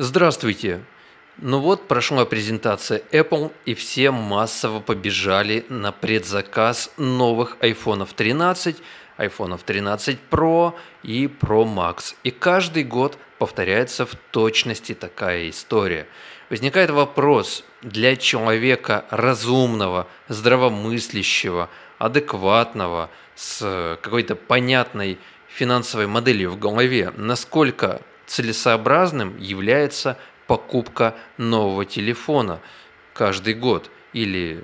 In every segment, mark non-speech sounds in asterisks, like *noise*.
Здравствуйте! Ну вот, прошла презентация Apple, и все массово побежали на предзаказ новых iPhone 13, iPhone 13 Pro и Pro Max. И каждый год повторяется в точности такая история. Возникает вопрос для человека разумного, здравомыслящего, адекватного, с какой-то понятной финансовой моделью в голове, насколько целесообразным является покупка нового телефона каждый год или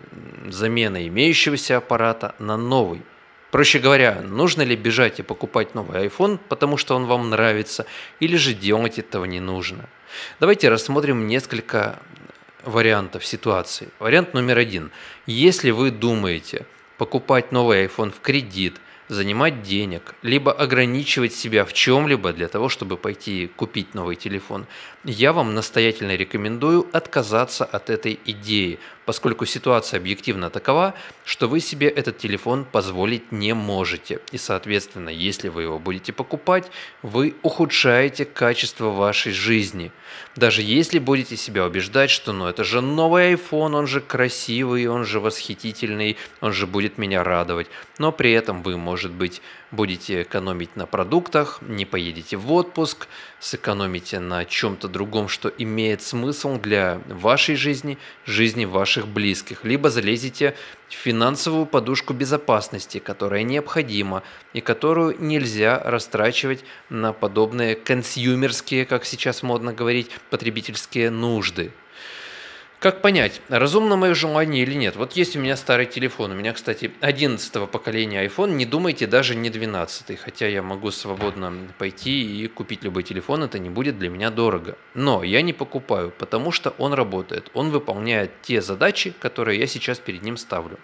замена имеющегося аппарата на новый. Проще говоря, нужно ли бежать и покупать новый iPhone, потому что он вам нравится, или же делать этого не нужно. Давайте рассмотрим несколько вариантов ситуации. Вариант номер один. Если вы думаете покупать новый iPhone в кредит – занимать денег, либо ограничивать себя в чем-либо для того, чтобы пойти купить новый телефон, я вам настоятельно рекомендую отказаться от этой идеи, поскольку ситуация объективно такова, что вы себе этот телефон позволить не можете. И, соответственно, если вы его будете покупать, вы ухудшаете качество вашей жизни. Даже если будете себя убеждать, что ну это же новый iPhone, он же красивый, он же восхитительный, он же будет меня радовать. Но при этом вы, может быть, будете экономить на продуктах, не поедете в отпуск, сэкономите на чем-то другом, что имеет смысл для вашей жизни, жизни ваших близких, либо залезете в финансовую подушку безопасности, которая необходима и которую нельзя растрачивать на подобные консюмерские, как сейчас модно говорить, потребительские нужды. Как понять, разумно мое желание или нет? Вот есть у меня старый телефон, у меня, кстати, 11 поколения iPhone, не думайте даже не 12, хотя я могу свободно пойти и купить любой телефон, это не будет для меня дорого. Но я не покупаю, потому что он работает, он выполняет те задачи, которые я сейчас перед ним ставлю.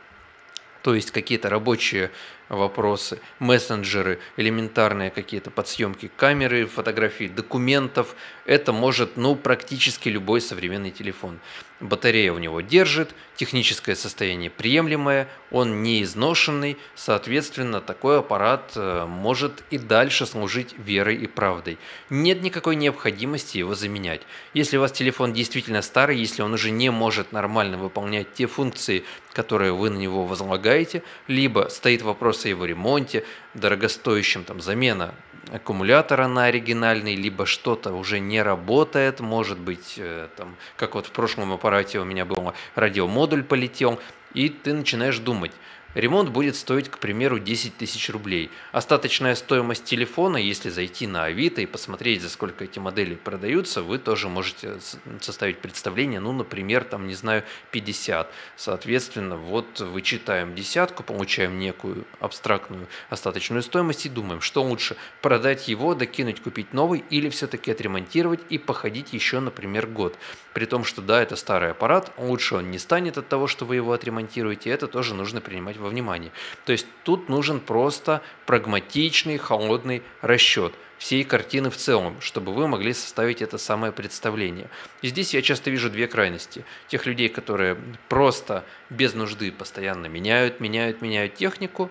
То есть какие-то рабочие вопросы, мессенджеры, элементарные какие-то подсъемки камеры, фотографий, документов. Это может ну, практически любой современный телефон. Батарея у него держит, техническое состояние приемлемое, он не изношенный, соответственно, такой аппарат э, может и дальше служить верой и правдой. Нет никакой необходимости его заменять. Если у вас телефон действительно старый, если он уже не может нормально выполнять те функции, которые вы на него возлагаете, либо стоит вопрос о его ремонте, дорогостоящем, там, замена аккумулятора на оригинальный, либо что-то уже не работает, может быть, э, там, как вот в прошлом аппарате у меня был радиомодуль полетел, и ты начинаешь думать, Ремонт будет стоить, к примеру, 10 тысяч рублей. Остаточная стоимость телефона, если зайти на Авито и посмотреть, за сколько эти модели продаются, вы тоже можете составить представление, ну, например, там, не знаю, 50. Соответственно, вот вычитаем десятку, получаем некую абстрактную остаточную стоимость и думаем, что лучше, продать его, докинуть, купить новый или все-таки отремонтировать и походить еще, например, год. При том, что да, это старый аппарат, лучше он не станет от того, что вы его отремонтируете, это тоже нужно принимать во внимание. То есть тут нужен просто прагматичный, холодный расчет всей картины в целом, чтобы вы могли составить это самое представление. И здесь я часто вижу две крайности. Тех людей, которые просто без нужды постоянно меняют, меняют, меняют технику,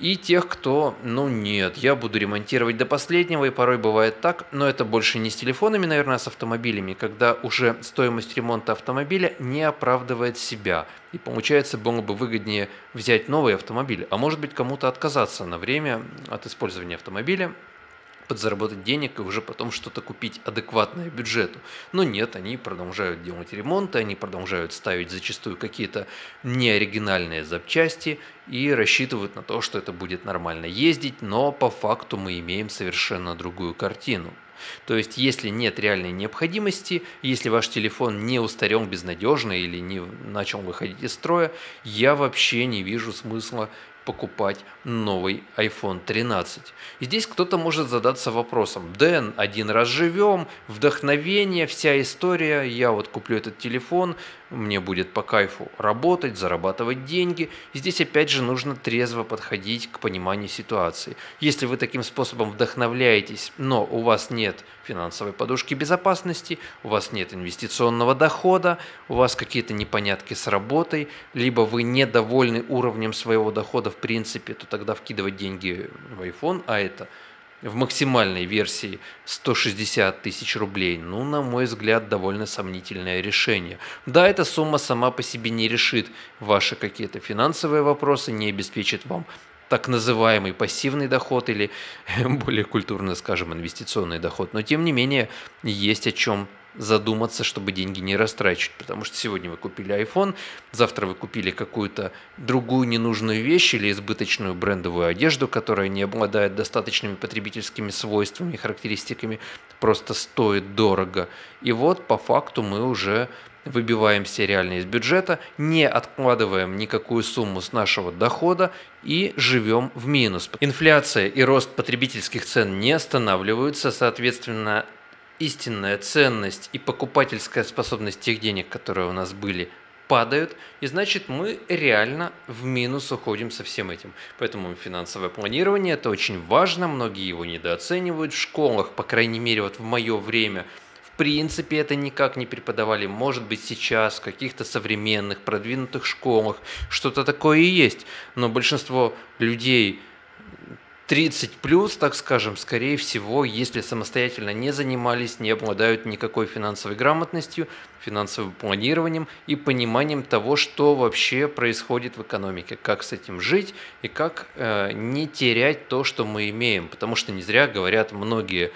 и тех, кто, ну нет, я буду ремонтировать до последнего, и порой бывает так, но это больше не с телефонами, наверное, а с автомобилями, когда уже стоимость ремонта автомобиля не оправдывает себя. И получается, было бы выгоднее взять новый автомобиль, а может быть кому-то отказаться на время от использования автомобиля подзаработать денег и уже потом что-то купить адекватное бюджету. Но нет, они продолжают делать ремонты, они продолжают ставить зачастую какие-то неоригинальные запчасти и рассчитывают на то, что это будет нормально ездить, но по факту мы имеем совершенно другую картину. То есть, если нет реальной необходимости, если ваш телефон не устарел безнадежно или не начал выходить из строя, я вообще не вижу смысла покупать новый iPhone 13. И здесь кто-то может задаться вопросом, Дэн, один раз живем, вдохновение, вся история, я вот куплю этот телефон, мне будет по кайфу работать, зарабатывать деньги. Здесь опять же нужно трезво подходить к пониманию ситуации. Если вы таким способом вдохновляетесь, но у вас нет финансовой подушки безопасности, у вас нет инвестиционного дохода, у вас какие-то непонятки с работой, либо вы недовольны уровнем своего дохода в принципе, то тогда вкидывать деньги в iPhone, а это в максимальной версии 160 тысяч рублей, ну, на мой взгляд, довольно сомнительное решение. Да, эта сумма сама по себе не решит ваши какие-то финансовые вопросы, не обеспечит вам так называемый пассивный доход или *laughs* более культурно скажем инвестиционный доход. Но тем не менее есть о чем задуматься, чтобы деньги не растрачивать. Потому что сегодня вы купили iPhone, завтра вы купили какую-то другую ненужную вещь или избыточную брендовую одежду, которая не обладает достаточными потребительскими свойствами и характеристиками, просто стоит дорого. И вот по факту мы уже выбиваемся реально из бюджета, не откладываем никакую сумму с нашего дохода и живем в минус. Инфляция и рост потребительских цен не останавливаются, соответственно, истинная ценность и покупательская способность тех денег, которые у нас были, падают, и значит мы реально в минус уходим со всем этим. Поэтому финансовое планирование это очень важно, многие его недооценивают в школах, по крайней мере вот в мое время. В принципе это никак не преподавали, может быть сейчас в каких-то современных продвинутых школах что-то такое и есть, но большинство людей 30 плюс, так скажем, скорее всего, если самостоятельно не занимались, не обладают никакой финансовой грамотностью, финансовым планированием и пониманием того, что вообще происходит в экономике, как с этим жить и как э, не терять то, что мы имеем. Потому что не зря говорят многие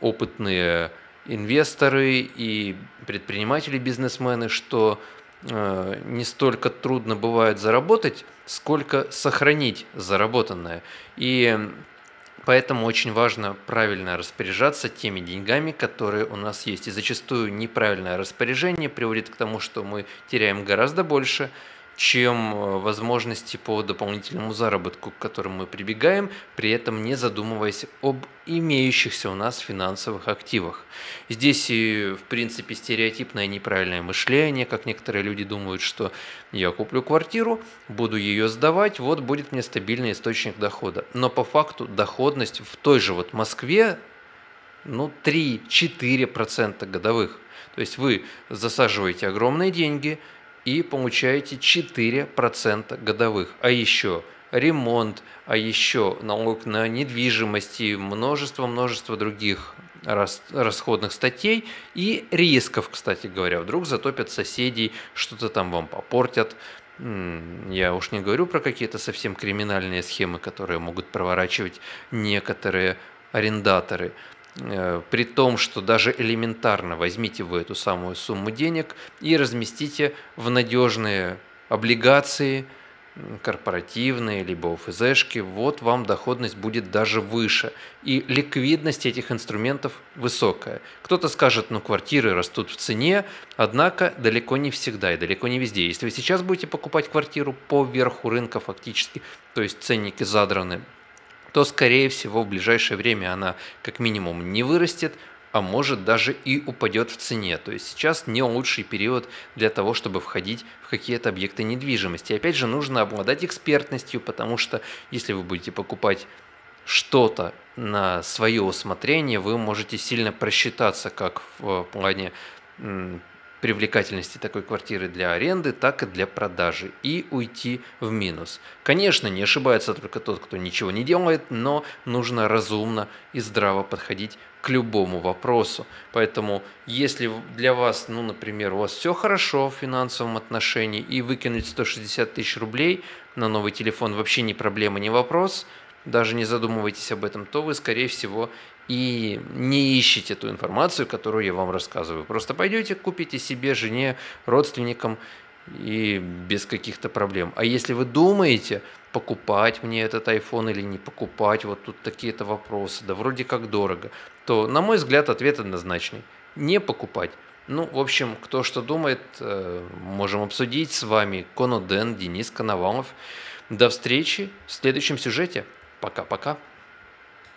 опытные инвесторы и предприниматели, бизнесмены, что не столько трудно бывает заработать, сколько сохранить заработанное. И поэтому очень важно правильно распоряжаться теми деньгами, которые у нас есть. И зачастую неправильное распоряжение приводит к тому, что мы теряем гораздо больше, чем э, возможности по дополнительному заработку, к которым мы прибегаем, при этом не задумываясь об имеющихся у нас финансовых активах. Здесь и, в принципе, стереотипное неправильное мышление, как некоторые люди думают, что я куплю квартиру, буду ее сдавать, вот будет мне стабильный источник дохода. Но по факту доходность в той же вот Москве ну, 3-4% годовых. То есть вы засаживаете огромные деньги – и получаете 4% годовых. А еще ремонт, а еще налог на недвижимость и множество-множество других расходных статей и рисков, кстати говоря. Вдруг затопят соседей, что-то там вам попортят. Я уж не говорю про какие-то совсем криминальные схемы, которые могут проворачивать некоторые арендаторы. Э, при том, что даже элементарно возьмите вы эту самую сумму денег и разместите в надежные облигации, корпоративные, либо ОФЗшки, вот вам доходность будет даже выше. И ликвидность этих инструментов высокая. Кто-то скажет, ну квартиры растут в цене, однако далеко не всегда и далеко не везде. Если вы сейчас будете покупать квартиру по верху рынка фактически, то есть ценники задраны то, скорее всего, в ближайшее время она как минимум не вырастет, а может даже и упадет в цене. То есть сейчас не лучший период для того, чтобы входить в какие-то объекты недвижимости. И опять же, нужно обладать экспертностью, потому что если вы будете покупать что-то на свое усмотрение, вы можете сильно просчитаться как в плане привлекательности такой квартиры для аренды, так и для продажи и уйти в минус. Конечно, не ошибается только тот, кто ничего не делает, но нужно разумно и здраво подходить к любому вопросу. Поэтому, если для вас, ну, например, у вас все хорошо в финансовом отношении и выкинуть 160 тысяч рублей на новый телефон вообще не проблема, не вопрос, даже не задумывайтесь об этом, то вы, скорее всего, и не ищите ту информацию, которую я вам рассказываю. Просто пойдете, купите себе, жене, родственникам и без каких-то проблем. А если вы думаете, покупать мне этот iPhone или не покупать, вот тут такие-то вопросы, да вроде как дорого, то, на мой взгляд, ответ однозначный. Не покупать. Ну, в общем, кто что думает, э, можем обсудить с вами. Коноден, Денис Коновалов. До встречи в следующем сюжете. Пока-пока.